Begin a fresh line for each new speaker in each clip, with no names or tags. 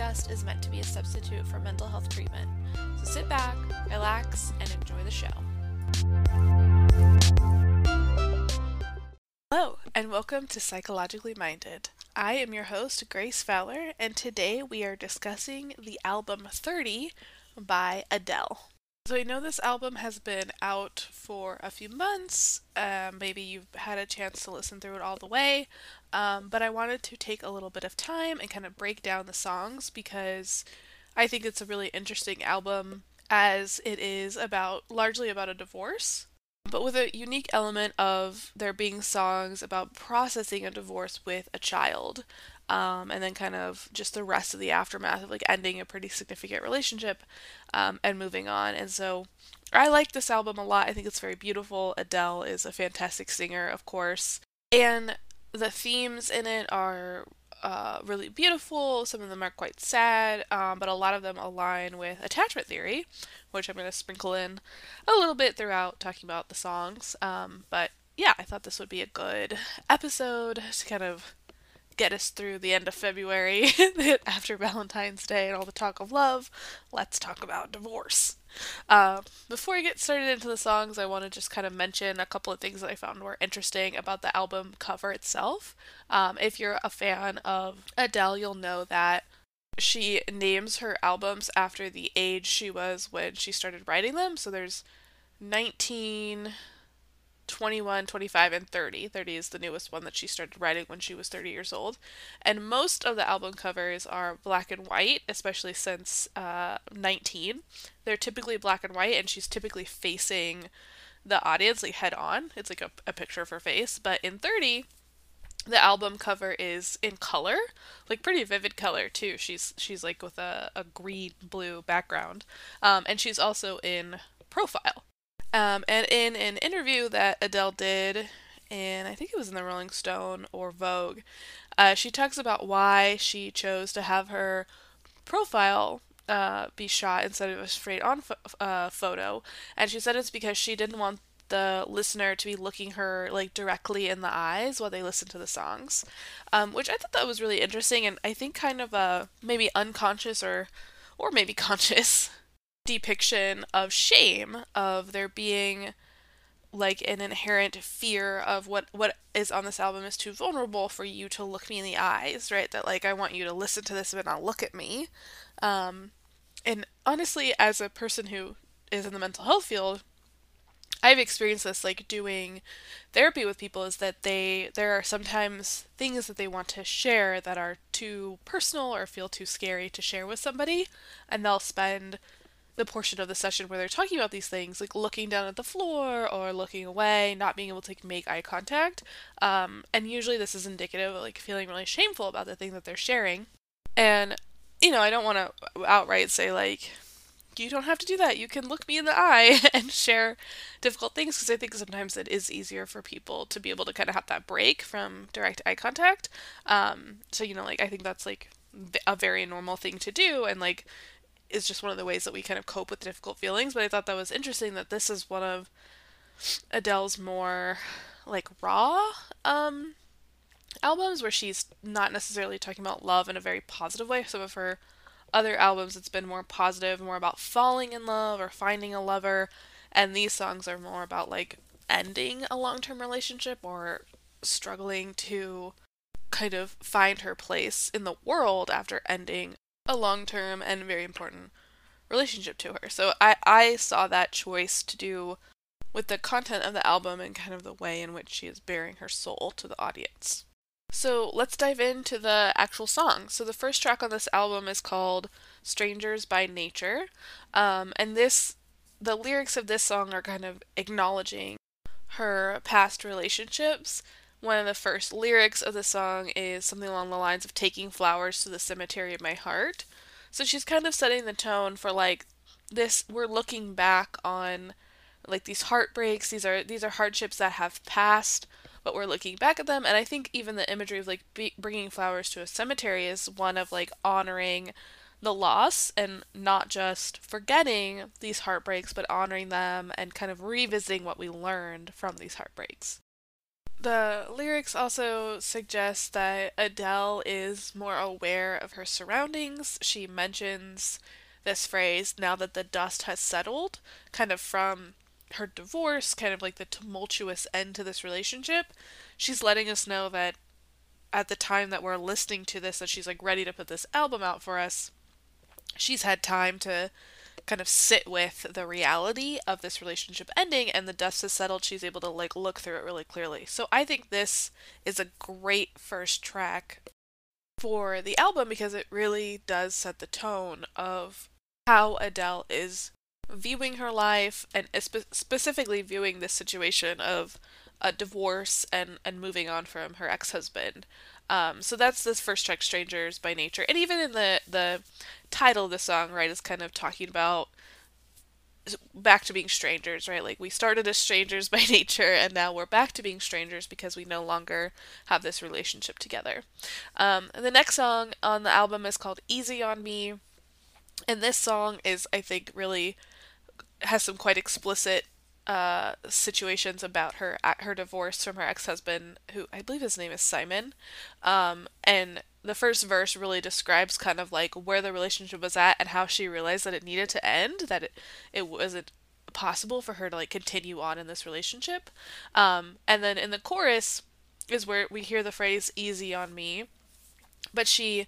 Discussed is meant to be a substitute for mental health treatment. So sit back, relax, and enjoy the show. Hello, and welcome to Psychologically Minded. I am your host, Grace Fowler, and today we are discussing the album 30 by Adele. So I know this album has been out for a few months. Um, maybe you've had a chance to listen through it all the way, um, but I wanted to take a little bit of time and kind of break down the songs because I think it's a really interesting album as it is about largely about a divorce, but with a unique element of there being songs about processing a divorce with a child um, and then kind of just the rest of the aftermath of like ending a pretty significant relationship um, and moving on. And so I like this album a lot. I think it's very beautiful. Adele is a fantastic singer, of course, and the themes in it are uh, really beautiful. Some of them are quite sad, um, but a lot of them align with attachment theory, which I'm going to sprinkle in a little bit throughout talking about the songs. Um, but yeah, I thought this would be a good episode to kind of get us through the end of February after Valentine's Day and all the talk of love, let's talk about divorce. Uh, before we get started into the songs, I want to just kind of mention a couple of things that I found were interesting about the album cover itself. Um, if you're a fan of Adele, you'll know that she names her albums after the age she was when she started writing them. So there's 19, 21, 25, and 30. 30 is the newest one that she started writing when she was 30 years old. And most of the album covers are black and white, especially since uh, 19. They're typically black and white, and she's typically facing the audience, like head on. It's like a, a picture of her face. But in 30, the album cover is in color, like pretty vivid color too. She's she's like with a, a green blue background, um, and she's also in profile. Um, and in an interview that Adele did, and I think it was in the Rolling Stone or Vogue, uh, she talks about why she chose to have her profile uh, be shot instead of a straight on fo- uh, photo. And she said it's because she didn't want the listener to be looking her like directly in the eyes while they listen to the songs, um, which I thought that was really interesting and I think kind of a maybe unconscious or or maybe conscious depiction of shame of there being like an inherent fear of what what is on this album is too vulnerable for you to look me in the eyes right? That like i want you to listen to this but not look at me. Um and honestly as a person who is in the mental health field i've experienced this like doing therapy with people is that they there are sometimes things that they want to share that are too personal or feel too scary to share with somebody and they'll spend the portion of the session where they're talking about these things, like looking down at the floor or looking away, not being able to like, make eye contact. Um, and usually this is indicative of like feeling really shameful about the thing that they're sharing. And you know, I don't want to outright say like you don't have to do that. You can look me in the eye and share difficult things because I think sometimes it is easier for people to be able to kind of have that break from direct eye contact. Um, so you know, like I think that's like a very normal thing to do and like is just one of the ways that we kind of cope with difficult feelings. But I thought that was interesting that this is one of Adele's more like raw um, albums where she's not necessarily talking about love in a very positive way. Some of her other albums, it's been more positive, more about falling in love or finding a lover. And these songs are more about like ending a long term relationship or struggling to kind of find her place in the world after ending a long term and very important relationship to her. So I, I saw that choice to do with the content of the album and kind of the way in which she is baring her soul to the audience. So let's dive into the actual song. So the first track on this album is called Strangers by Nature. Um, and this the lyrics of this song are kind of acknowledging her past relationships, one of the first lyrics of the song is something along the lines of taking flowers to the cemetery of my heart. So she's kind of setting the tone for like this we're looking back on like these heartbreaks, these are these are hardships that have passed, but we're looking back at them and I think even the imagery of like be- bringing flowers to a cemetery is one of like honoring the loss and not just forgetting these heartbreaks, but honoring them and kind of revisiting what we learned from these heartbreaks. The lyrics also suggest that Adele is more aware of her surroundings. She mentions this phrase, now that the dust has settled, kind of from her divorce, kind of like the tumultuous end to this relationship. She's letting us know that at the time that we're listening to this, that she's like ready to put this album out for us, she's had time to kind of sit with the reality of this relationship ending and the dust has settled she's able to like look through it really clearly. So i think this is a great first track for the album because it really does set the tone of how adele is viewing her life and spe- specifically viewing this situation of a divorce and and moving on from her ex-husband um, so that's this first track, "Strangers by Nature," and even in the the title of the song, right, is kind of talking about back to being strangers, right? Like we started as strangers by nature, and now we're back to being strangers because we no longer have this relationship together. Um, the next song on the album is called "Easy on Me," and this song is, I think, really has some quite explicit uh, situations about her her divorce from her ex husband, who I believe his name is Simon, um, and the first verse really describes kind of like where the relationship was at and how she realized that it needed to end, that it it wasn't possible for her to like continue on in this relationship, um, and then in the chorus is where we hear the phrase "easy on me," but she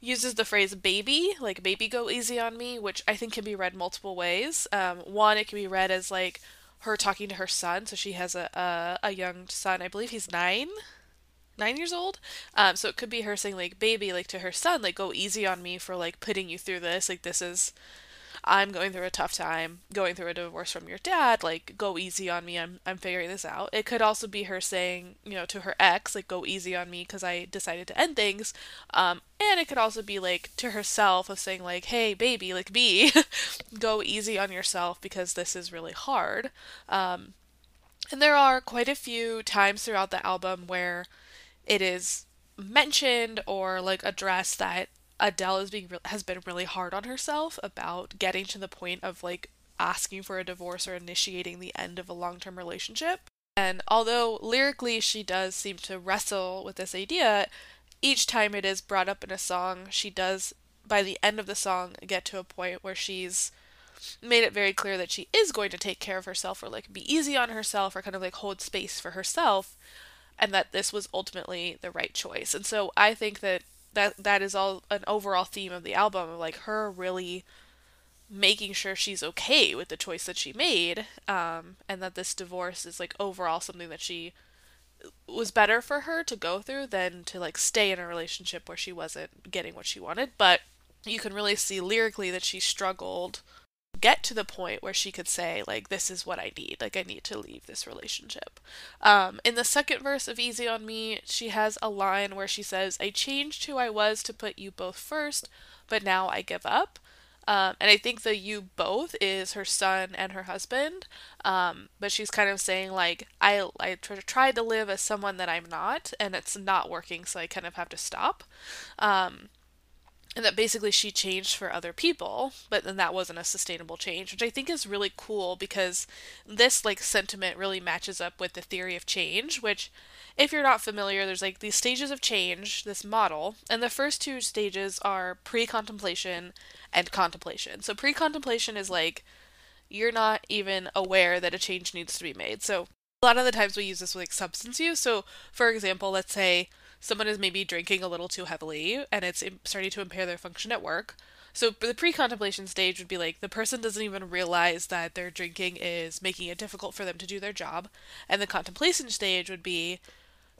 uses the phrase baby, like baby go easy on me, which I think can be read multiple ways. Um, one, it can be read as like her talking to her son. So she has a, a, a young son. I believe he's nine, nine years old. Um, so it could be her saying like baby, like to her son, like go easy on me for like putting you through this. Like this is I'm going through a tough time, going through a divorce from your dad, like go easy on me. I'm I'm figuring this out. It could also be her saying, you know, to her ex, like go easy on me because I decided to end things. Um, and it could also be like to herself of saying like, hey baby, like be, go easy on yourself because this is really hard. Um, and there are quite a few times throughout the album where it is mentioned or like addressed that Adele is being has been really hard on herself about getting to the point of like asking for a divorce or initiating the end of a long-term relationship. And although lyrically she does seem to wrestle with this idea, each time it is brought up in a song, she does by the end of the song get to a point where she's made it very clear that she is going to take care of herself or like be easy on herself or kind of like hold space for herself and that this was ultimately the right choice. And so I think that that that is all an overall theme of the album of like her really making sure she's okay with the choice that she made um, and that this divorce is like overall something that she was better for her to go through than to like stay in a relationship where she wasn't getting what she wanted. But you can really see lyrically that she struggled get to the point where she could say like this is what i need. Like i need to leave this relationship. Um, in the second verse of easy on me she has a line where she says i changed who i was to put you both first but now i give up. Um, and i think the you both is her son and her husband. Um, but she's kind of saying like i i tried to live as someone that i'm not and it's not working so i kind of have to stop. Um, and that basically she changed for other people but then that wasn't a sustainable change which i think is really cool because this like sentiment really matches up with the theory of change which if you're not familiar there's like these stages of change this model and the first two stages are pre-contemplation and contemplation. So pre-contemplation is like you're not even aware that a change needs to be made. So a lot of the times we use this with like substance use. So for example let's say someone is maybe drinking a little too heavily and it's starting to impair their function at work. So the pre-contemplation stage would be like the person doesn't even realize that their drinking is making it difficult for them to do their job, and the contemplation stage would be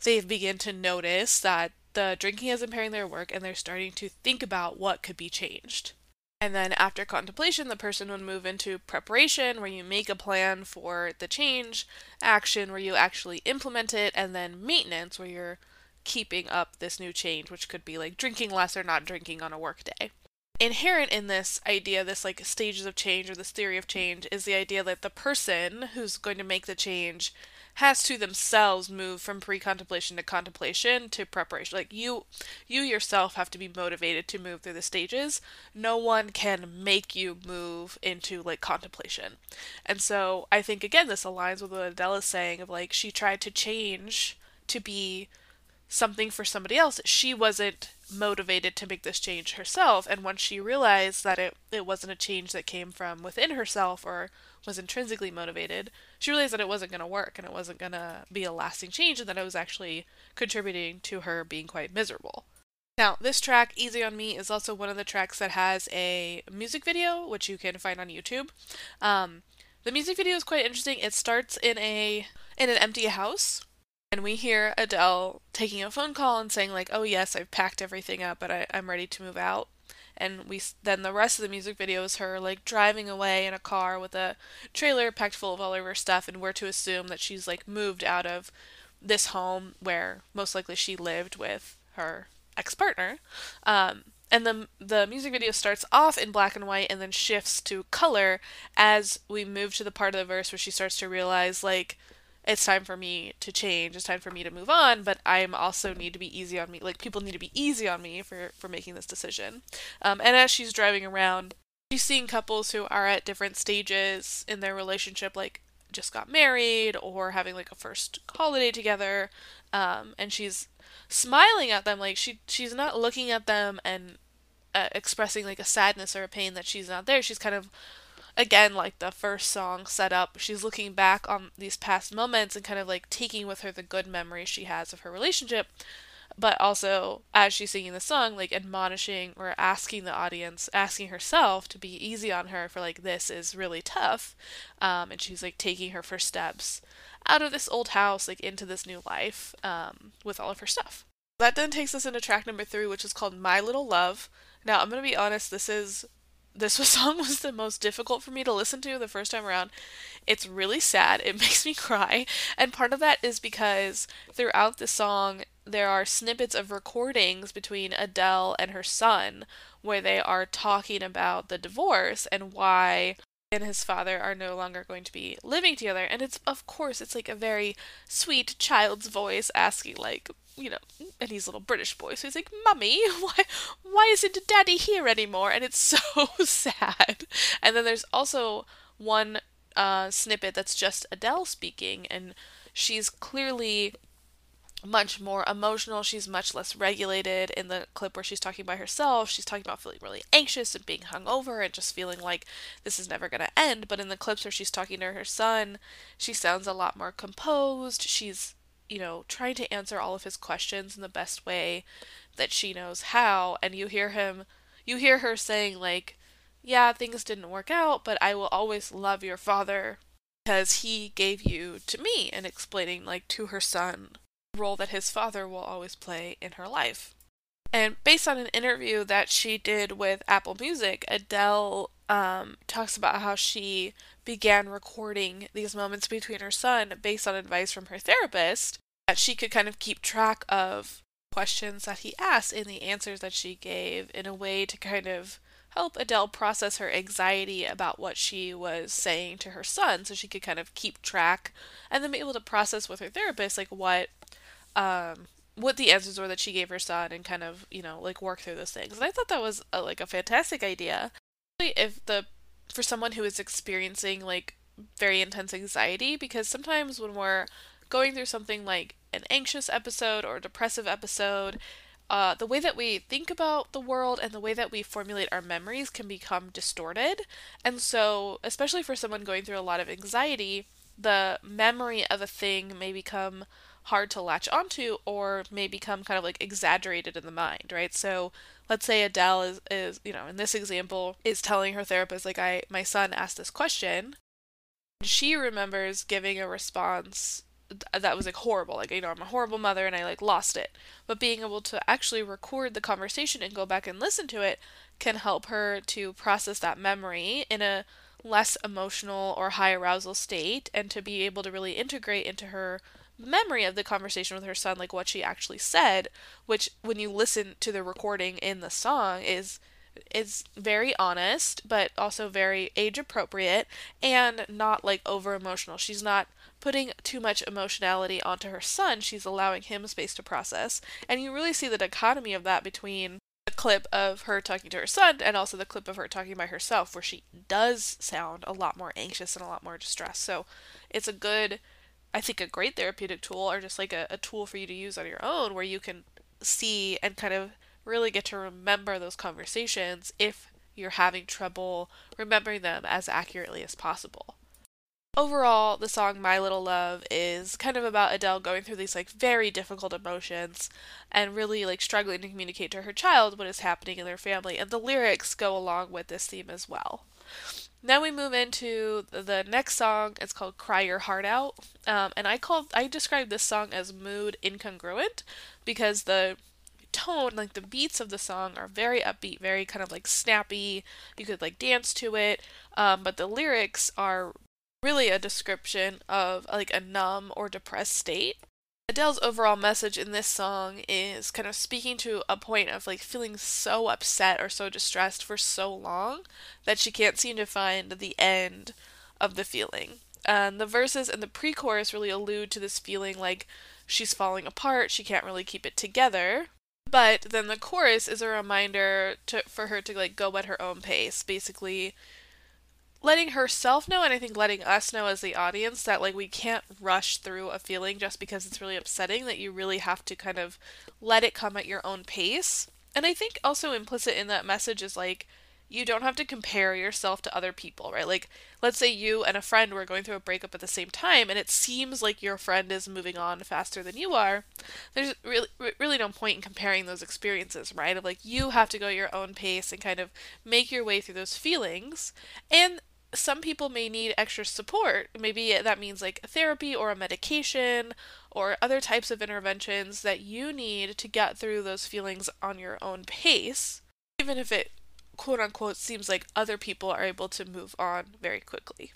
they begin to notice that the drinking is impairing their work and they're starting to think about what could be changed. And then after contemplation, the person would move into preparation, where you make a plan for the change, action, where you actually implement it, and then maintenance, where you're keeping up this new change, which could be like drinking less or not drinking on a work day. Inherent in this idea, this like stages of change or this theory of change, is the idea that the person who's going to make the change has to themselves move from pre-contemplation to contemplation to preparation. Like you you yourself have to be motivated to move through the stages. No one can make you move into like contemplation. And so i think again this aligns with what adele is saying of like she tried to change to be something for somebody else she wasn't motivated to make this change herself and once she realized that it, it wasn't a change that came from within herself or was intrinsically motivated, she realized that it wasn't going to work and it wasn't going to be a lasting change and that it was actually contributing to her being quite miserable. Now, this track, Easy on Me, is also one of the tracks that has a music video, which you can find on YouTube. Um, the music video is quite interesting. It starts in a in an empty house, and we hear Adele taking a phone call and saying like, "Oh yes, I've packed everything up, but I, I'm ready to move out." and we then the rest of the music video is her like driving away in a car with a trailer packed full of all of her stuff and we're to assume that she's like moved out of this home where most likely she lived with her ex-partner um, and the the music video starts off in black and white and then shifts to color as we move to the part of the verse where she starts to realize like it's time for me to change it's time for me to move on but i'm also need to be easy on me like people need to be easy on me for for making this decision. Um, and as she's driving around she's seeing couples who are at different stages in their relationship like just got married or having like a first holiday together um, and she's smiling at them like she she's not looking at them and uh, expressing like a sadness or a pain that she's not there. She's kind of again like the first song set up she's looking back on these past moments and kind of like taking with her the good memories she has of her relationship but also as she's singing the song like admonishing or asking the audience asking herself to be easy on her for like this is really tough um, and she's like taking her first steps out of this old house like into this new life um, with all of her stuff. That then takes us into track number three which is called my little love. Now i'm gonna be honest this is this song was the most difficult for me to listen to the first time around. It's really sad. It makes me cry. And part of that is because throughout the song, there are snippets of recordings between Adele and her son where they are talking about the divorce and why and his father are no longer going to be living together and it's of course it's like a very sweet child's voice asking like you know, and he's a little British boy, so he's like, "Mummy, why, why isn't Daddy here anymore?" And it's so sad. And then there's also one uh, snippet that's just Adele speaking, and she's clearly much more emotional. She's much less regulated in the clip where she's talking by herself. She's talking about feeling really anxious and being hungover and just feeling like this is never going to end. But in the clips where she's talking to her son, she sounds a lot more composed. She's you know, trying to answer all of his questions in the best way that she knows how. And you hear him, you hear her saying, like, yeah, things didn't work out, but I will always love your father because he gave you to me, and explaining, like, to her son role that his father will always play in her life. And based on an interview that she did with Apple Music, Adele um, talks about how she began recording these moments between her son based on advice from her therapist that she could kind of keep track of questions that he asked and the answers that she gave in a way to kind of help Adele process her anxiety about what she was saying to her son so she could kind of keep track and then be able to process with her therapist like what um what the answers were that she gave her son and kind of you know like work through those things and i thought that was a, like a fantastic idea if the for someone who is experiencing like very intense anxiety because sometimes when we're going through something like an anxious episode or a depressive episode uh, the way that we think about the world and the way that we formulate our memories can become distorted. And so, especially for someone going through a lot of anxiety, the memory of a thing may become hard to latch onto or may become kind of like exaggerated in the mind, right? So let's say Adele is, is you know, in this example, is telling her therapist, like, I my son asked this question. She remembers giving a response that was like horrible. Like, you know, I'm a horrible mother and I like lost it. But being able to actually record the conversation and go back and listen to it can help her to process that memory in a less emotional or high arousal state and to be able to really integrate into her memory of the conversation with her son like what she actually said which when you listen to the recording in the song is is very honest but also very age appropriate and not like over emotional. She's not putting too much emotionality onto her son. She's allowing him space to process. And you really see the dichotomy of that between the clip of her talking to her son and also the clip of her talking by herself where she does sound a lot more anxious and a lot more distressed. So it's a good I think a great therapeutic tool or just like a, a tool for you to use on your own where you can see and kind of really get to remember those conversations if you're having trouble remembering them as accurately as possible. Overall, the song My Little Love is kind of about Adele going through these like very difficult emotions and really like struggling to communicate to her child what is happening in their family and the lyrics go along with this theme as well. Now we move into the next song. It's called "Cry Your Heart Out," um, and I call I describe this song as mood incongruent because the tone, like the beats of the song, are very upbeat, very kind of like snappy. You could like dance to it, um, but the lyrics are really a description of like a numb or depressed state. Adele's overall message in this song is kind of speaking to a point of like feeling so upset or so distressed for so long that she can't seem to find the end of the feeling. And the verses and the pre chorus really allude to this feeling like she's falling apart, she can't really keep it together. But then the chorus is a reminder to, for her to like go at her own pace, basically letting herself know and I think letting us know as the audience that like we can't rush through a feeling just because it's really upsetting that you really have to kind of let it come at your own pace. And I think also implicit in that message is like you don't have to compare yourself to other people, right? Like let's say you and a friend were going through a breakup at the same time and it seems like your friend is moving on faster than you are. There's really really no point in comparing those experiences, right? Of like you have to go your own pace and kind of make your way through those feelings. And some people may need extra support. Maybe that means like therapy or a medication or other types of interventions that you need to get through those feelings on your own pace, even if it quote unquote seems like other people are able to move on very quickly.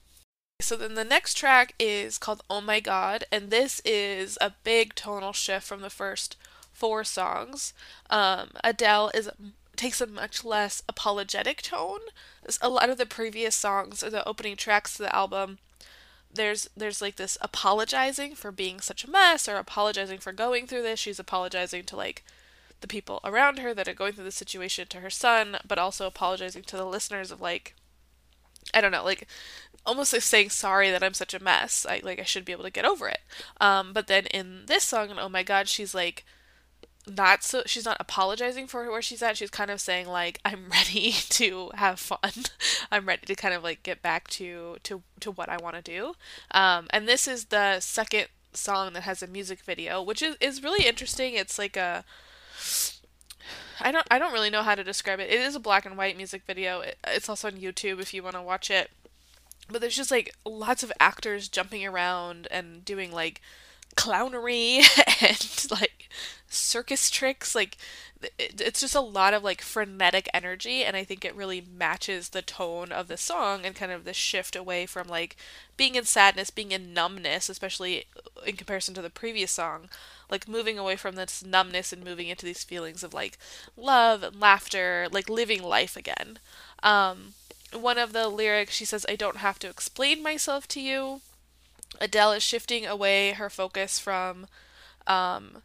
So then the next track is called Oh My God, and this is a big tonal shift from the first four songs. Um, Adele is takes a much less apologetic tone. A lot of the previous songs or the opening tracks to the album, there's there's like this apologizing for being such a mess or apologizing for going through this. She's apologizing to like the people around her that are going through the situation to her son, but also apologizing to the listeners of like I don't know, like almost like saying sorry that I'm such a mess. I like I should be able to get over it. Um, but then in this song, and oh my god, she's like not so she's not apologizing for where she's at she's kind of saying like i'm ready to have fun i'm ready to kind of like get back to to to what i want to do um and this is the second song that has a music video which is is really interesting it's like a I don't I don't really know how to describe it. It is a black and white music video. It, it's also on YouTube if you want to watch it. But there's just like lots of actors jumping around and doing like clownery and like circus tricks like it's just a lot of like frenetic energy and i think it really matches the tone of the song and kind of the shift away from like being in sadness being in numbness especially in comparison to the previous song. Like moving away from this numbness and moving into these feelings of like love and laughter like living life again. Um one of the lyrics she says i don't have to explain myself to you Adele is shifting away her focus from um,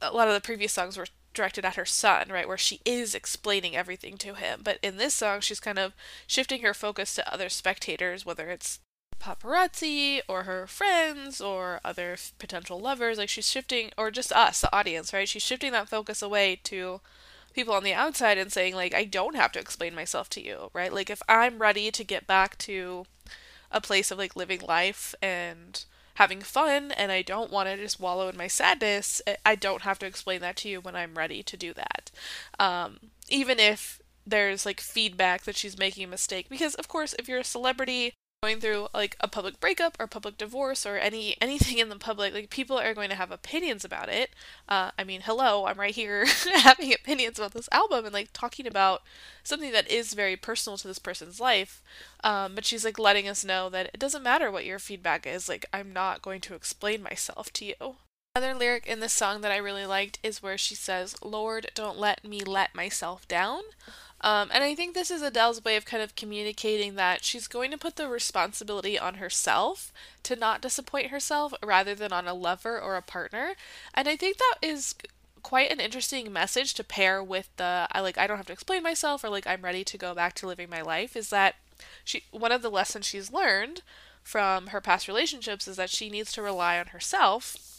a lot of the previous songs were directed at her son, right, where she is explaining everything to him. But in this song, she's kind of shifting her focus to other spectators, whether it's paparazzi or her friends or other potential lovers. Like she's shifting, or just us, the audience, right? She's shifting that focus away to people on the outside and saying, like, I don't have to explain myself to you, right? Like, if I'm ready to get back to a place of like living life and having fun and I don't want to just wallow in my sadness, I don't have to explain that to you when I'm ready to do that. Um, even if there's like feedback that she's making a mistake. Because, of course, if you're a celebrity, going through like a public breakup or public divorce or any anything in the public like people are going to have opinions about it. Uh, i mean hello i'm right here having opinions about this album and like talking about something that is very personal to this person's life. Um, but she's like letting us know that it doesn't matter what your feedback is like i'm not going to explain myself to you. Another lyric in this song that I really liked is where she says, Lord, don't let me let myself down. Um, and I think this is Adele's way of kind of communicating that she's going to put the responsibility on herself to not disappoint herself rather than on a lover or a partner. And I think that is quite an interesting message to pair with the I like I don't have to explain myself or like I'm ready to go back to living my life is that she one of the lessons she's learned from her past relationships is that she needs to rely on herself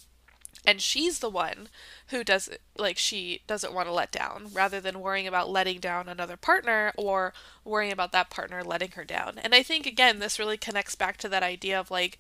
and she's the one who does like she doesn't want to let down rather than worrying about letting down another partner or worrying about that partner letting her down. And i think again this really connects back to that idea of like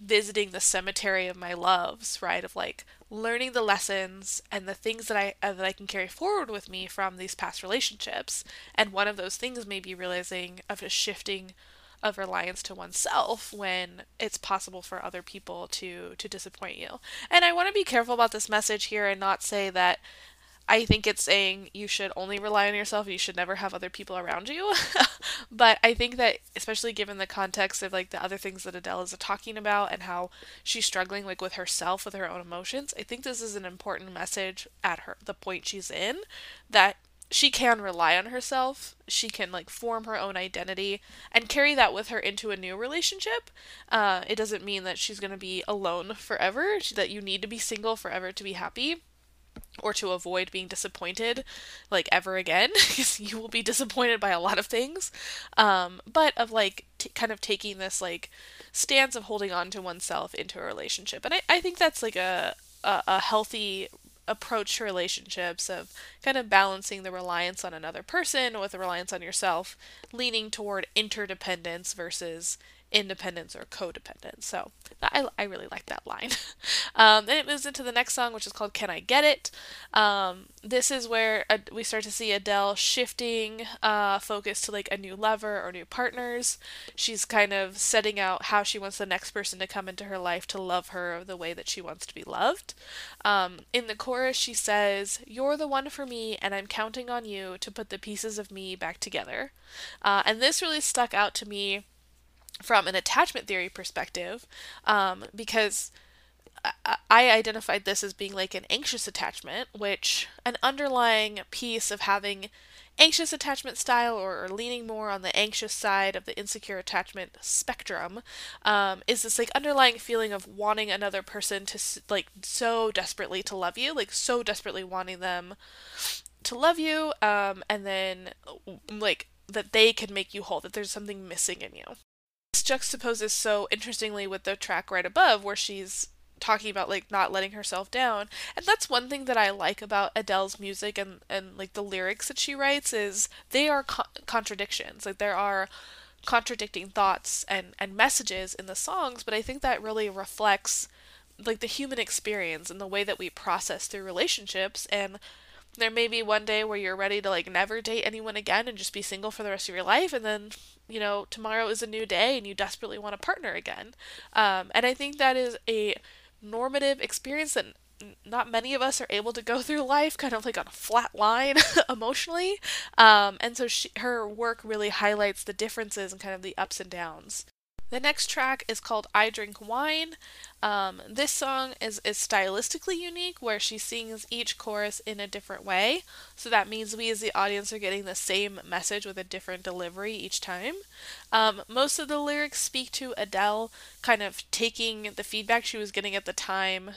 visiting the cemetery of my loves right? Of like learning the lessons and the things that i uh, that i can carry forward with me from these past relationships. And one of those things may be realizing of a shifting of reliance to oneself when it's possible for other people to to disappoint you. And I want to be careful about this message here and not say that I think it's saying you should only rely on yourself, you should never have other people around you. but I think that especially given the context of like the other things that Adele is talking about and how she's struggling like with herself with her own emotions, I think this is an important message at her the point she's in that she can rely on herself. She can like form her own identity and carry that with her into a new relationship. Uh, it doesn't mean that she's going to be alone forever, that you need to be single forever to be happy or to avoid being disappointed like ever again because you will be disappointed by a lot of things um, but of like t- kind of taking this like stance of holding on to oneself into a relationship and i, I think that's like a, a, a healthy approach to relationships of kind of balancing the reliance on another person with the reliance on yourself, leaning toward interdependence versus independence or codependence. So I, I really like that line. um, then it moves into the next song, which is called Can I Get It? Um, this is where uh, we start to see Adele shifting uh, focus to like a new lover or new partners. She's kind of setting out how she wants the next person to come into her life to love her the way that she wants to be loved. Um, in the chorus, she says, You're the one for me, and I'm counting on you to put the pieces of me back together. Uh, and this really stuck out to me from an attachment theory perspective um, because I identified this as being like an anxious attachment, which an underlying piece of having anxious attachment style or, or leaning more on the anxious side of the insecure attachment spectrum um, is this like underlying feeling of wanting another person to like so desperately to love you, like so desperately wanting them to love you, um, and then like that they can make you whole, that there's something missing in you juxtaposes so interestingly with the track right above where she's talking about like not letting herself down. And that's one thing that i like about adele's music and and like the lyrics that she writes is they are co- contradictions. Like there are contradicting thoughts and and messages in the songs but i think that really reflects like the human experience and the way that we process through relationships. And there may be one day where you're ready to like never date anyone again and just be single for the rest of your life and then you know tomorrow is a new day and you desperately want a partner again. Um, and i think that is a normative experience that not many of us are able to go through life kind of like on a flat line emotionally. Um, and so she, her work really highlights the differences and kind of the ups and downs the next track is called I Drink Wine. Um, this song is, is stylistically unique, where she sings each chorus in a different way. So that means we as the audience are getting the same message with a different delivery each time. Um, most of the lyrics speak to Adele kind of taking the feedback she was getting at the time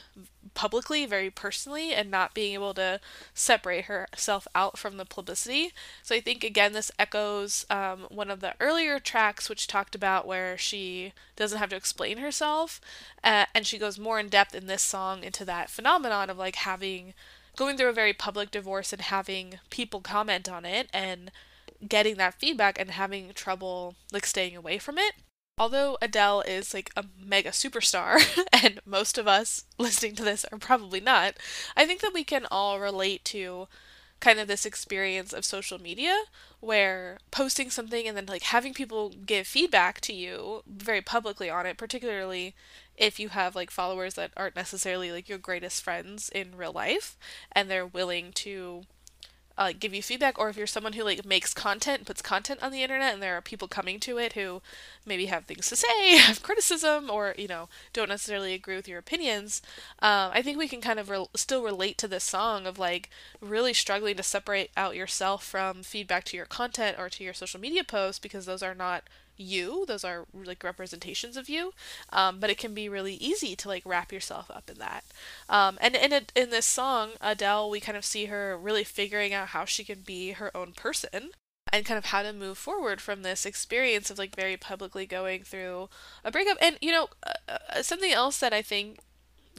publicly, very personally, and not being able to separate herself out from the publicity. So I think, again, this echoes um, one of the earlier tracks, which talked about where she doesn't have to explain herself. Uh, and she goes more in depth in this song into that phenomenon of like having going through a very public divorce and having people comment on it and getting that feedback and having trouble like staying away from it. Although Adele is like a mega superstar, and most of us listening to this are probably not, I think that we can all relate to kind of this experience of social media where posting something and then like having people give feedback to you very publicly on it, particularly if you have like followers that aren't necessarily like your greatest friends in real life and they're willing to uh, give you feedback or if you're someone who like makes content puts content on the internet and there are people coming to it who maybe have things to say have criticism or you know don't necessarily agree with your opinions um, i think we can kind of re- still relate to this song of like really struggling to separate out yourself from feedback to your content or to your social media posts because those are not you those are like representations of you um, but it can be really easy to like wrap yourself up in that. Um, and in, a, in this song adele we kind of see her really figuring out how she can be her own person and kind of how to move forward from this experience of like very publicly going through a breakup. And you know uh, uh something else that i think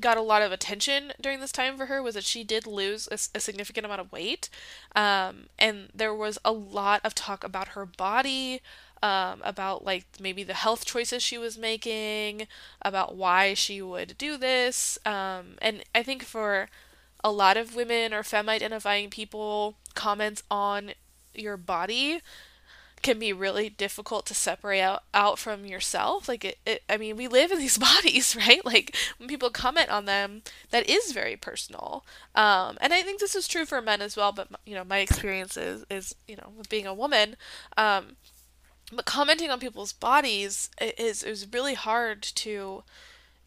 got a lot of attention during this time for her was that she did lose a, a significant amount of weight um, and there was a lot of talk about her body um, about like maybe the health choices she was making, about why she would do this. Um, and I think for a lot of women or femme identifying people, comments on your body can be really difficult to separate out, out from yourself. Like it, it, I mean, we live in these bodies, right? Like when people comment on them, that is very personal. Um, and I think this is true for men as well. But you know, my experience is, is you know, with being a woman, um, but commenting on people's bodies is is really hard to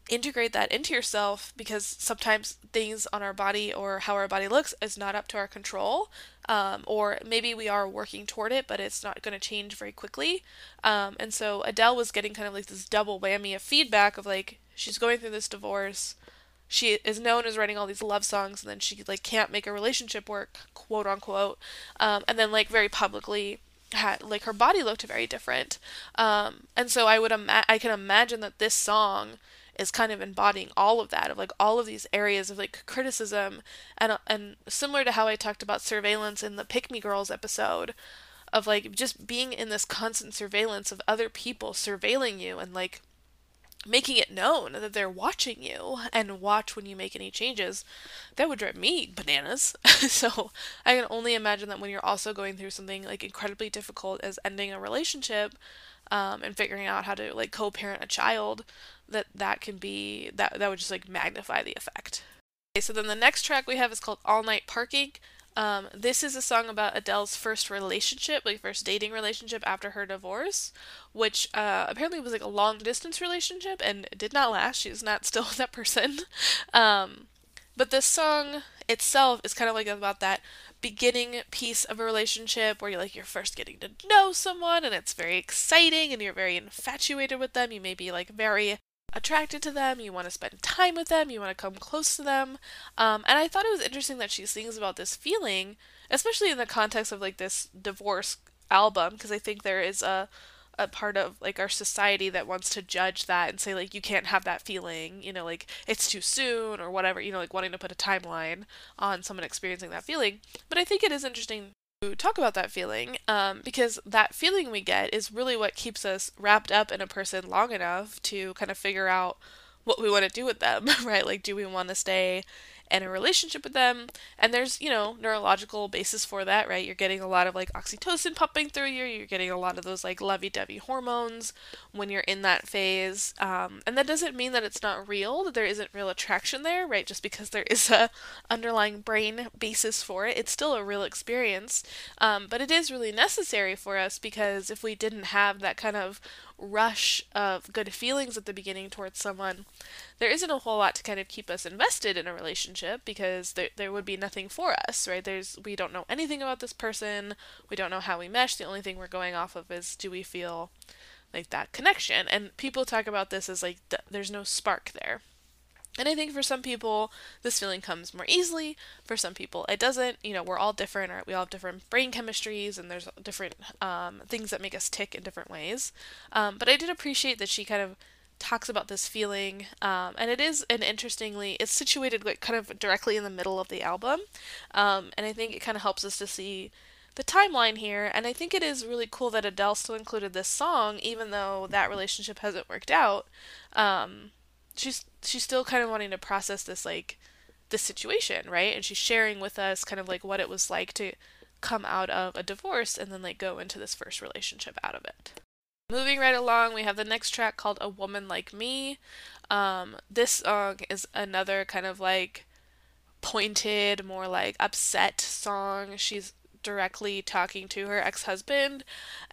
integrate that into yourself because sometimes things on our body or how our body looks is not up to our control um, or maybe we are working toward it but it's not going to change very quickly. Um, and so adele was getting kind of like this double whammy of feedback of like she's going through this divorce she is known as writing all these love songs and then she like can't make a relationship work quote unquote um, and then like very publicly had like her body looked very different. Um, and so i would ima- i can imagine that this song is kind of embodying all of that of like all of these areas of like criticism and uh, and similar to how i talked about surveillance in the pick me girls episode of like just being in this constant surveillance of other people surveilling you and like making it known that they're watching you and watch when you make any changes, that would drive me bananas. so I can only imagine that when you're also going through something like incredibly difficult as ending a relationship um, and figuring out how to like co-parent a child, that that can be that that would just like magnify the effect. Okay, so then the next track we have is called All Night Parking. Um, this is a song about Adele's first relationship, like first dating relationship after her divorce, which uh, apparently was like a long distance relationship and did not last. She's not still that person. Um, but this song itself is kind of like about that beginning piece of a relationship where you're like you're first getting to know someone and it's very exciting and you're very infatuated with them. You may be like very attracted to them, you want to spend time with them, you want to come close to them. Um, and I thought it was interesting that she sings about this feeling, especially in the context of like this divorce album, because I think there is a a part of like our society that wants to judge that and say like you can't have that feeling, you know, like it's too soon or whatever, you know, like wanting to put a timeline on someone experiencing that feeling. But I think it is interesting talk about that feeling um, because that feeling we get is really what keeps us wrapped up in a person long enough to kind of figure out what we want to do with them, right? Like, do we want to stay and a relationship with them. And there's, you know, neurological basis for that, right? You're getting a lot of like oxytocin pumping through you. You're getting a lot of those like lovey-dovey hormones when you're in that phase. Um, and that doesn't mean that it's not real, that there isn't real attraction there, right? Just because there is a underlying brain basis for it, it's still a real experience. Um, but it is really necessary for us because if we didn't have that kind of rush of good feelings at the beginning towards someone, there isn't a whole lot to kind of keep us invested in a relationship because there, there would be nothing for us, right? There's we don't know anything about this person, we don't know how we mesh. The only thing we're going off of is do we feel like that connection? And people talk about this as like th- there's no spark there. And I think for some people, this feeling comes more easily. For some people, it doesn't. You know, we're all different, or we all have different brain chemistries, and there's different um, things that make us tick in different ways. Um, but I did appreciate that she kind of talks about this feeling, um, and it is an interestingly, it's situated like kind of directly in the middle of the album, um, and I think it kind of helps us to see the timeline here. And I think it is really cool that Adele still included this song, even though that relationship hasn't worked out. Um, she's she's still kind of wanting to process this like this situation, right? And she's sharing with us kind of like what it was like to come out of a divorce and then like go into this first relationship out of it. Moving right along, we have the next track called A Woman Like Me. Um, this song is another kind of like pointed, more like upset song. She's directly talking to her ex-husband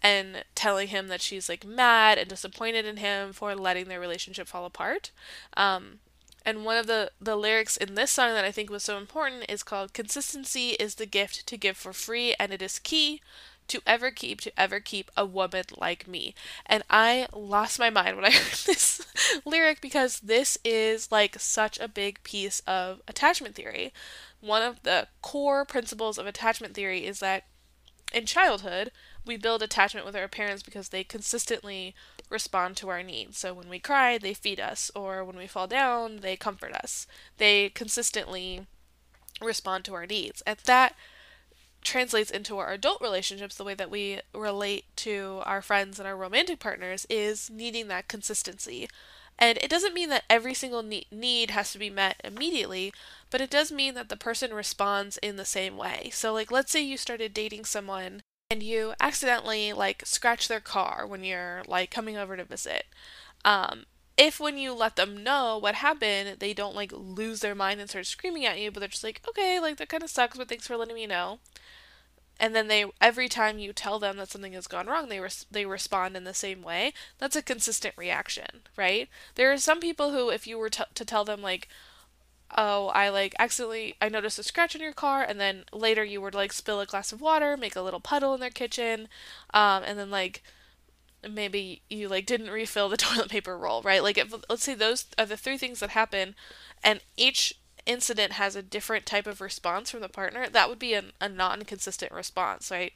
and telling him that she's like mad and disappointed in him for letting their relationship fall apart. Um, and one of the, the lyrics in this song that I think was so important is called Consistency is the gift to give for free, and it is key to ever keep, to ever keep a woman like me. And I lost my mind when I heard this lyric because this is like such a big piece of attachment theory. One of the core principles of attachment theory is that in childhood, we build attachment with our parents because they consistently respond to our needs. So when we cry, they feed us, or when we fall down, they comfort us. They consistently respond to our needs. And that translates into our adult relationships, the way that we relate to our friends and our romantic partners is needing that consistency. And it doesn't mean that every single need has to be met immediately, but it does mean that the person responds in the same way. So, like, let's say you started dating someone and you accidentally like scratch their car when you're like coming over to visit. Um, if when you let them know what happened, they don't like lose their mind and start screaming at you, but they're just like, okay, like that kind of sucks, but thanks for letting me know. And then they every time you tell them that something has gone wrong, they res- they respond in the same way. That's a consistent reaction, right? There are some people who, if you were t- to tell them like, oh, I like accidentally I noticed a scratch in your car, and then later you were to like spill a glass of water, make a little puddle in their kitchen, um, and then like maybe you like didn't refill the toilet paper roll, right? Like if let's say those are the three things that happen, and each incident has a different type of response from the partner, that would be an, a non-consistent response, right?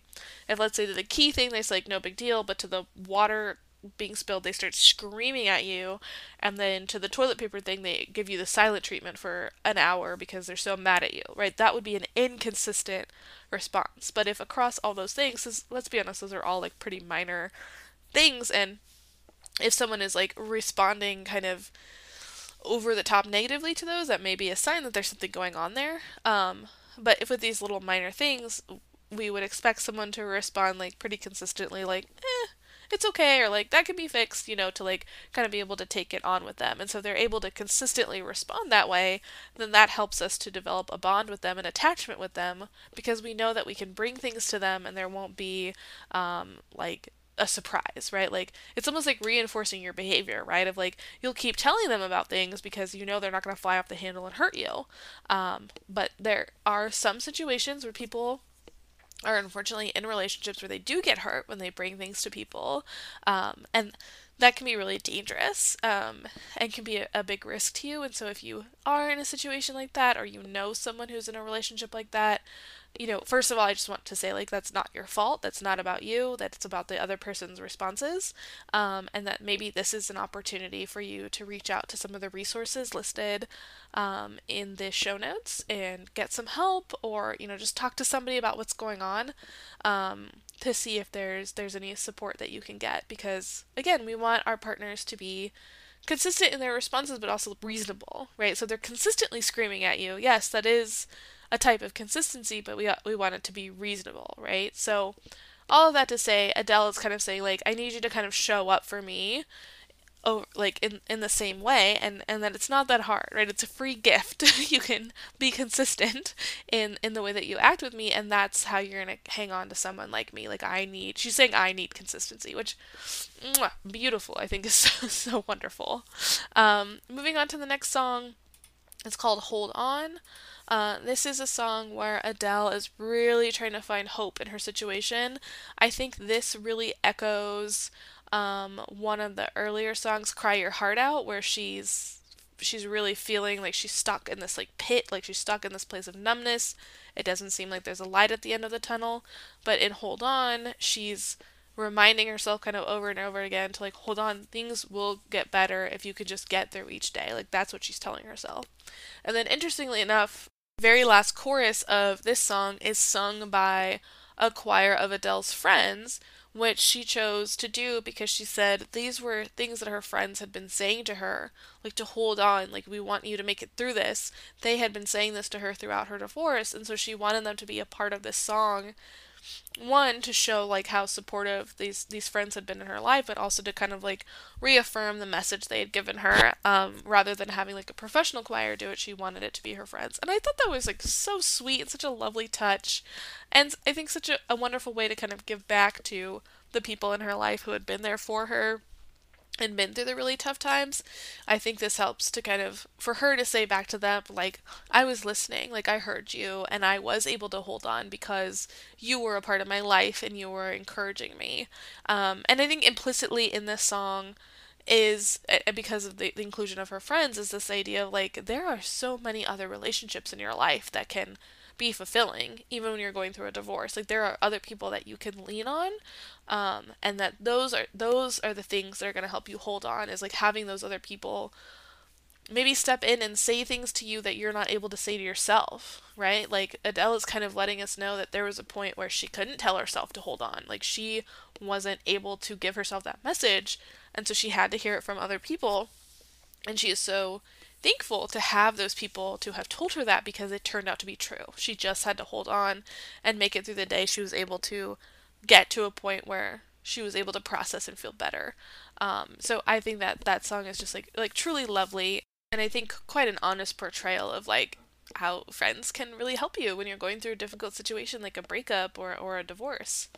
If let's say to the key thing they say like no big deal, but to the water being spilled, they start screaming at you, and then to the toilet paper thing, they give you the silent treatment for an hour because they're so mad at you, right? That would be an inconsistent response. But if across all those things, let's be honest, those are all like pretty minor things, and if someone is like responding kind of over the top negatively to those, that may be a sign that there's something going on there. Um, but if with these little minor things, we would expect someone to respond like pretty consistently, like, eh, it's okay or like that can be fixed, you know, to like kind of be able to take it on with them. And so they're able to consistently respond that way, then that helps us to develop a bond with them, an attachment with them, because we know that we can bring things to them and there won't be um, like a surprise, right? Like it's almost like reinforcing your behavior, right? Of like you'll keep telling them about things because you know they're not going to fly off the handle and hurt you. Um, but there are some situations where people are unfortunately in relationships where they do get hurt when they bring things to people. Um, and that can be really dangerous um, and can be a, a, big risk to you. And so, if you are in a situation like that, or you know someone who's in a relationship like that, you know, first of all, I just want to say, like, that's not your fault. That's not about you. That's about the other person's responses. Um, and that maybe this is an opportunity for you to reach out to some of the resources listed um, in the show notes and get some help or, you know, just talk to somebody about what's going on um, to see if there's there's any support that you can get. Because, again, we want our partners to be consistent in their responses but also reasonable, right? So they're consistently screaming at you. Yes, that is a type of consistency, but we we want it to be reasonable, right? So all of that to say, Adele is kind of saying like, I need you to kind of show up for me, oh, like in in the same way, and and that it's not that hard, right? It's a free gift. you can be consistent in in the way that you act with me, and that's how you're gonna hang on to someone like me. Like I need, she's saying I need consistency, which mwah, beautiful. I think is so, so wonderful. Um, moving on to the next song. It's called Hold On. Uh, this is a song where Adele is really trying to find hope in her situation. I think this really echoes um, one of the earlier songs, "Cry Your Heart Out," where she's she's really feeling like she's stuck in this like pit, like she's stuck in this place of numbness. It doesn't seem like there's a light at the end of the tunnel. But in Hold On, she's reminding herself kind of over and over again to like hold on things will get better if you could just get through each day like that's what she's telling herself and then interestingly enough very last chorus of this song is sung by a choir of Adele's friends, which she chose to do because she said these were things that her friends had been saying to her, like to hold on, like we want you to make it through this. They had been saying this to her throughout her divorce, and so she wanted them to be a part of this song one to show like how supportive these these friends had been in her life but also to kind of like reaffirm the message they had given her um, rather than having like a professional choir do it. She wanted it to be her friends. And i thought that was like so sweet and such a lovely touch. And i think such a, a wonderful way to kind of give back to the people in her life who had been there for her and been through the really tough times, I think this helps to kind of for her to say back to them like I was listening, like I heard you and I was able to hold on because you were a part of my life and you were encouraging me. Um, and I think implicitly in this song is because of the, the inclusion of her friends is this idea of like there are so many other relationships in your life that can be fulfilling even when you're going through a divorce. Like there are other people that you can lean on um, and that those are those are the things that are going to help you hold on is like having those other people maybe step in and say things to you that you're not able to say to yourself right? Like adele is kind of letting us know that there was a point where she couldn't tell herself to hold on. Like she wasn't able to give herself that message and so she had to hear it from other people and she is so thankful to have those people to have told her that because it turned out to be true. She just had to hold on and make it through the day. She was able to get to a point where she was able to process and feel better. Um, so I think that that song is just like like truly lovely, and I think quite an honest portrayal of like how friends can really help you when you're going through a difficult situation like a breakup or or a divorce.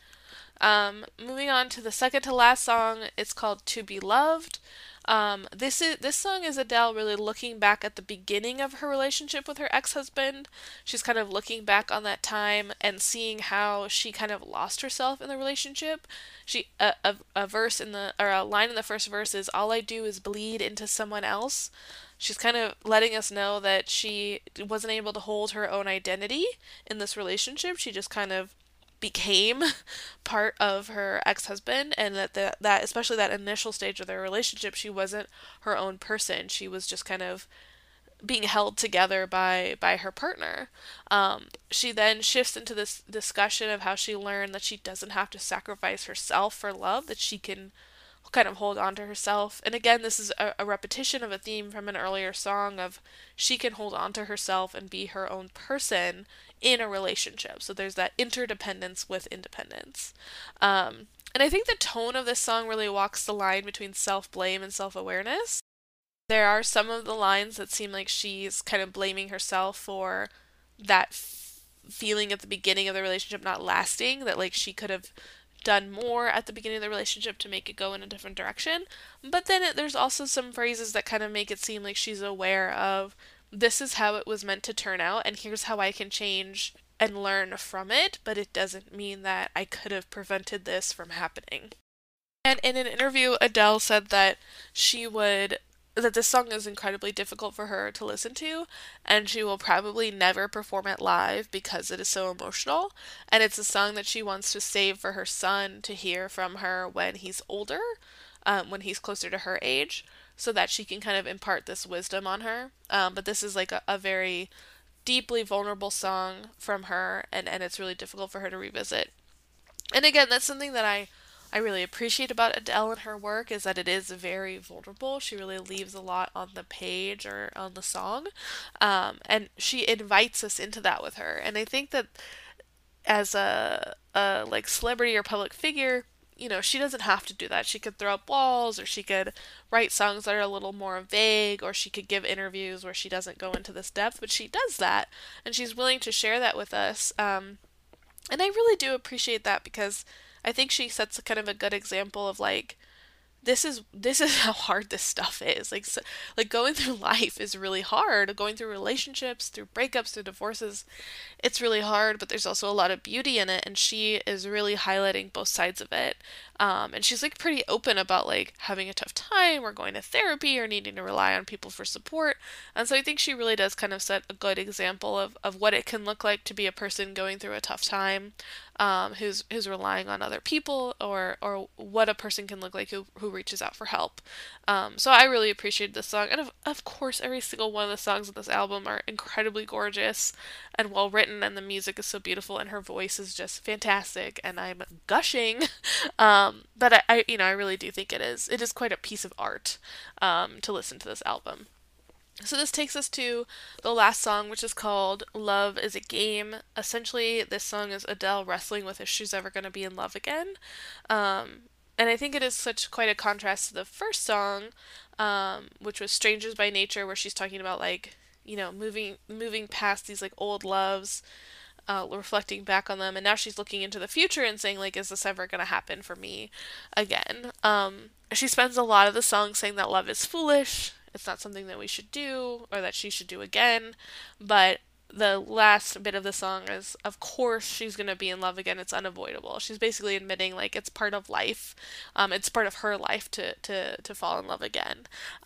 Um, moving on to the second to last song, it's called "To Be Loved." Um, this is this song is Adele really looking back at the beginning of her relationship with her ex-husband. She's kind of looking back on that time and seeing how she kind of lost herself in the relationship. She a, a, a verse in the or a line in the first verse is all I do is bleed into someone else. She's kind of letting us know that she wasn't able to hold her own identity in this relationship. She just kind of became part of her ex-husband and that the, that especially that initial stage of their relationship she wasn't her own person she was just kind of being held together by by her partner um, she then shifts into this discussion of how she learned that she doesn't have to sacrifice herself for love that she can kind of hold on to herself. And again, this is a, a, repetition of a theme from an earlier song of she can hold on to herself and be her own person in a relationship. So there's that interdependence with independence. Um, and I think the tone of this song really walks the line between self blame and self awareness. There are some of the lines that seem like she's kind of blaming herself for that f- feeling at the beginning of the relationship not lasting, that like she could have done more at the beginning of the relationship to make it go in a different direction. But then it, there's also some phrases that kind of make it seem like she's aware of this is how it was meant to turn out, and here's how I can change and learn from it, but it doesn't mean that I could have prevented this from happening. And in an interview, Adele said that she would that this song is incredibly difficult for her to listen to, and she will probably never perform it live because it is so emotional. And it's a song that she wants to save for her son to hear from her when he's older, um, when he's closer to her age, so that she can kind of impart this wisdom on her. Um, but this is like a, a very deeply vulnerable song from her, and, and it's really difficult for her to revisit. And again, that's something that I I really appreciate about Adele and her work is that it is very vulnerable. She really leaves a lot on the page or on the song, um, and she invites us into that with her. And I think that as a, a like celebrity or public figure, you know, she doesn't have to do that. She could throw up walls, or she could write songs that are a little more vague, or she could give interviews where she doesn't go into this depth. But she does that, and she's willing to share that with us. Um, and I really do appreciate that because I think she sets a kind of a good example of like this is this is how hard this stuff is. Like so, like going through life is really hard. Going through relationships, through breakups, through divorces, it's really hard. But there's also a lot of beauty in it, and she is really highlighting both sides of it. Um, and she's like pretty open about like having a tough time or going to therapy or needing to rely on people for support. And so I think she really does kind of set a good example of of what it can look like to be a person going through a tough time. um, who's who's relying on other people or or what a person can look like who who reaches out for help. Um, so I really appreciated this song, and of of course, every single one of the songs of this album are incredibly gorgeous and well written, and the music is so beautiful, and her voice is just fantastic, and I'm gushing. um, but I, I, you know, I really do think it is it is quite a piece of art um, to listen to this album. So this takes us to the last song, which is called Love is a Game. Essentially, this song is Adele wrestling with if she's ever going to be in love again. Um, and I think it is such quite a contrast to the first song, um, which was Strangers by Nature, where she's talking about like, you know, moving moving past these like old loves, uh, reflecting back on them, and now she's looking into the future and saying like, is this ever going to happen for me again? Um, she spends a lot of the song saying that love is foolish, it's not something that we should do or that she should do again. But the last bit of the song is of course she's going to be in love again it's unavoidable she's basically admitting like it's part of life um, it's part of her life to, to, to fall in love again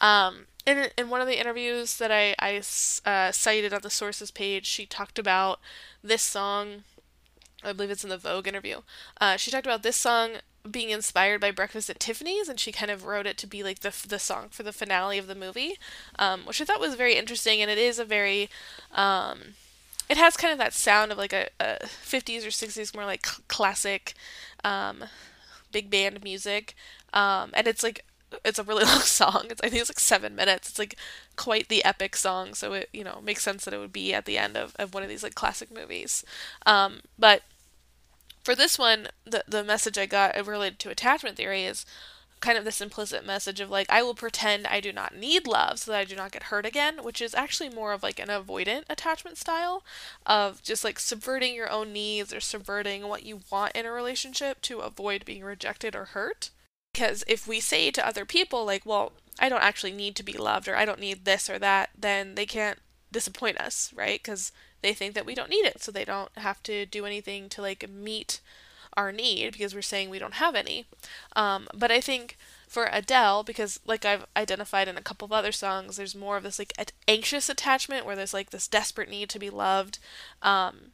um, in, in one of the interviews that i, I uh, cited on the sources page she talked about this song i believe it's in the vogue interview uh, she talked about this song being inspired by Breakfast at Tiffany's, and she kind of wrote it to be like the the song for the finale of the movie, um, which I thought was very interesting. And it is a very, um, it has kind of that sound of like a, a 50s or 60s, more like cl- classic, um, big band music, um, and it's like it's a really long song. It's I think it's like seven minutes. It's like quite the epic song, so it you know makes sense that it would be at the end of, of one of these like classic movies. Um, but for this one, the the message I got related to attachment theory is kind of this implicit message of like I will pretend I do not need love so that I do not get hurt again, which is actually more of like an avoidant attachment style of just like subverting your own needs or subverting what you want in a relationship to avoid being rejected or hurt. Because if we say to other people like, well, I don't actually need to be loved or I don't need this or that, then they can't disappoint us, right? Because they think that we don't need it, so they don't have to do anything to like meet our need because we're saying we don't have any. Um, but I think for Adele, because like I've identified in a couple of other songs, there's more of this like anxious attachment where there's like this desperate need to be loved. Um,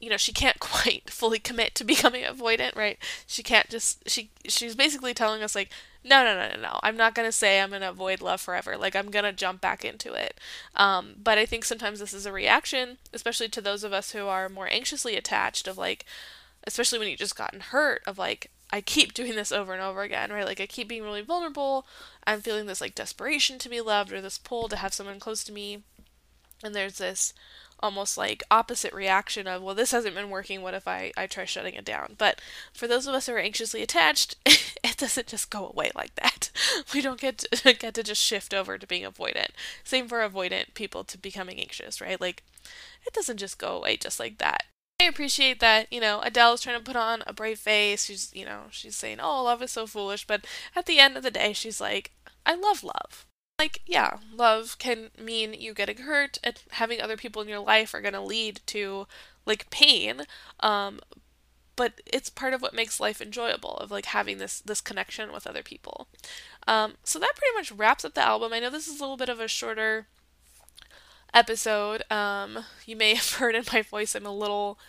you know, she can't quite fully commit to becoming avoidant, right? She can't just she she's basically telling us like no, no, no, no, no. I'm not gonna say I'm gonna avoid love forever. Like I'm gonna jump back into it. Um, but I think sometimes this is a reaction, especially to those of us who are more anxiously attached. Of like, especially when you've just gotten hurt. Of like, I keep doing this over and over again, right? Like I keep being really vulnerable. I'm feeling this like desperation to be loved or this pull to have someone close to me. And there's this almost like opposite reaction of well this hasn't been working. What if i i try shutting it down? But for those of us who are anxiously attached it doesn't just go away like that. We don't get to get to just shift over to being avoidant. Same for avoidant people to becoming anxious right? Like it doesn't just go away just like that. I appreciate that, you know, Adele's trying to put on a brave face. She's, you know, she's saying, oh, love is so foolish. But at the end of the day, she's like, I love love like yeah love can mean you getting hurt and having other people in your life are going to lead to like pain um but it's part of what makes life enjoyable of like having this this connection with other people. Um so that pretty much wraps up the album. I know this is a little bit of a shorter episode um you may have heard in my voice i'm a little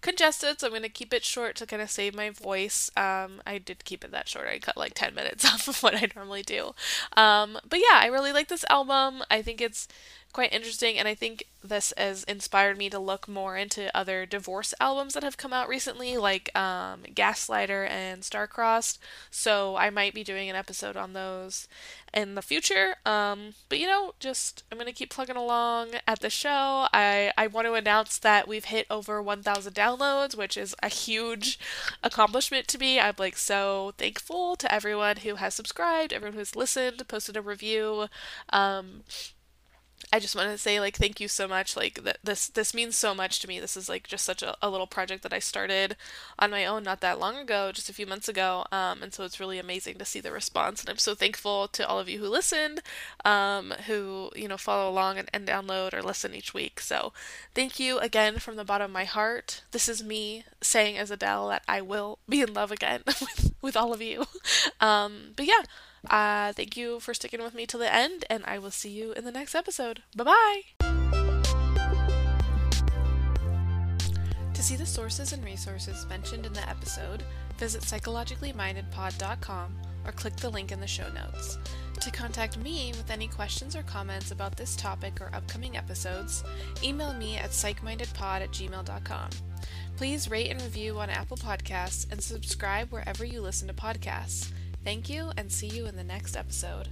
congested, so I'm going to keep it short to kind of save my voice. Um, I did keep it that short. I cut like 10 minutes off of what I normally do. Um, but yeah, I really like this album. I think it's quite interesting, and I think this has inspired me to look more into other divorce albums that have come out recently, like um, Gaslighter and Starcrossed. So I might be doing an episode on those in the future. Um, but you know, just I'm gonna keep plugging along at the show. I I want to announce that we've hit over 1,000 downloads, which is a huge accomplishment to me. I'm like so thankful to everyone who has subscribed, everyone who's listened, posted a review. Um, I just want to say like thank you so much. Like th- this this means so much to me. This is like just such a, a little project that I started on my own not that long ago, just a few months ago. Um, and so it's really amazing to see the response. And I'm so thankful to all of you who listened, um, who you know follow along and, and download or listen each week. So thank you again from the bottom of my heart. This is me saying as Adele that I will be in love again with with all of you. Um, but yeah. Uh, thank you for sticking with me till the end, and I will see you in the next episode. Bye bye! To see the sources and resources mentioned in the episode, visit psychologicallymindedpod.com or click the link in the show notes. To contact me with any questions or comments about this topic or upcoming episodes, email me at psychmindedpod at gmail.com. Please rate and review on Apple Podcasts and subscribe wherever you listen to podcasts. Thank you and see you in the next episode.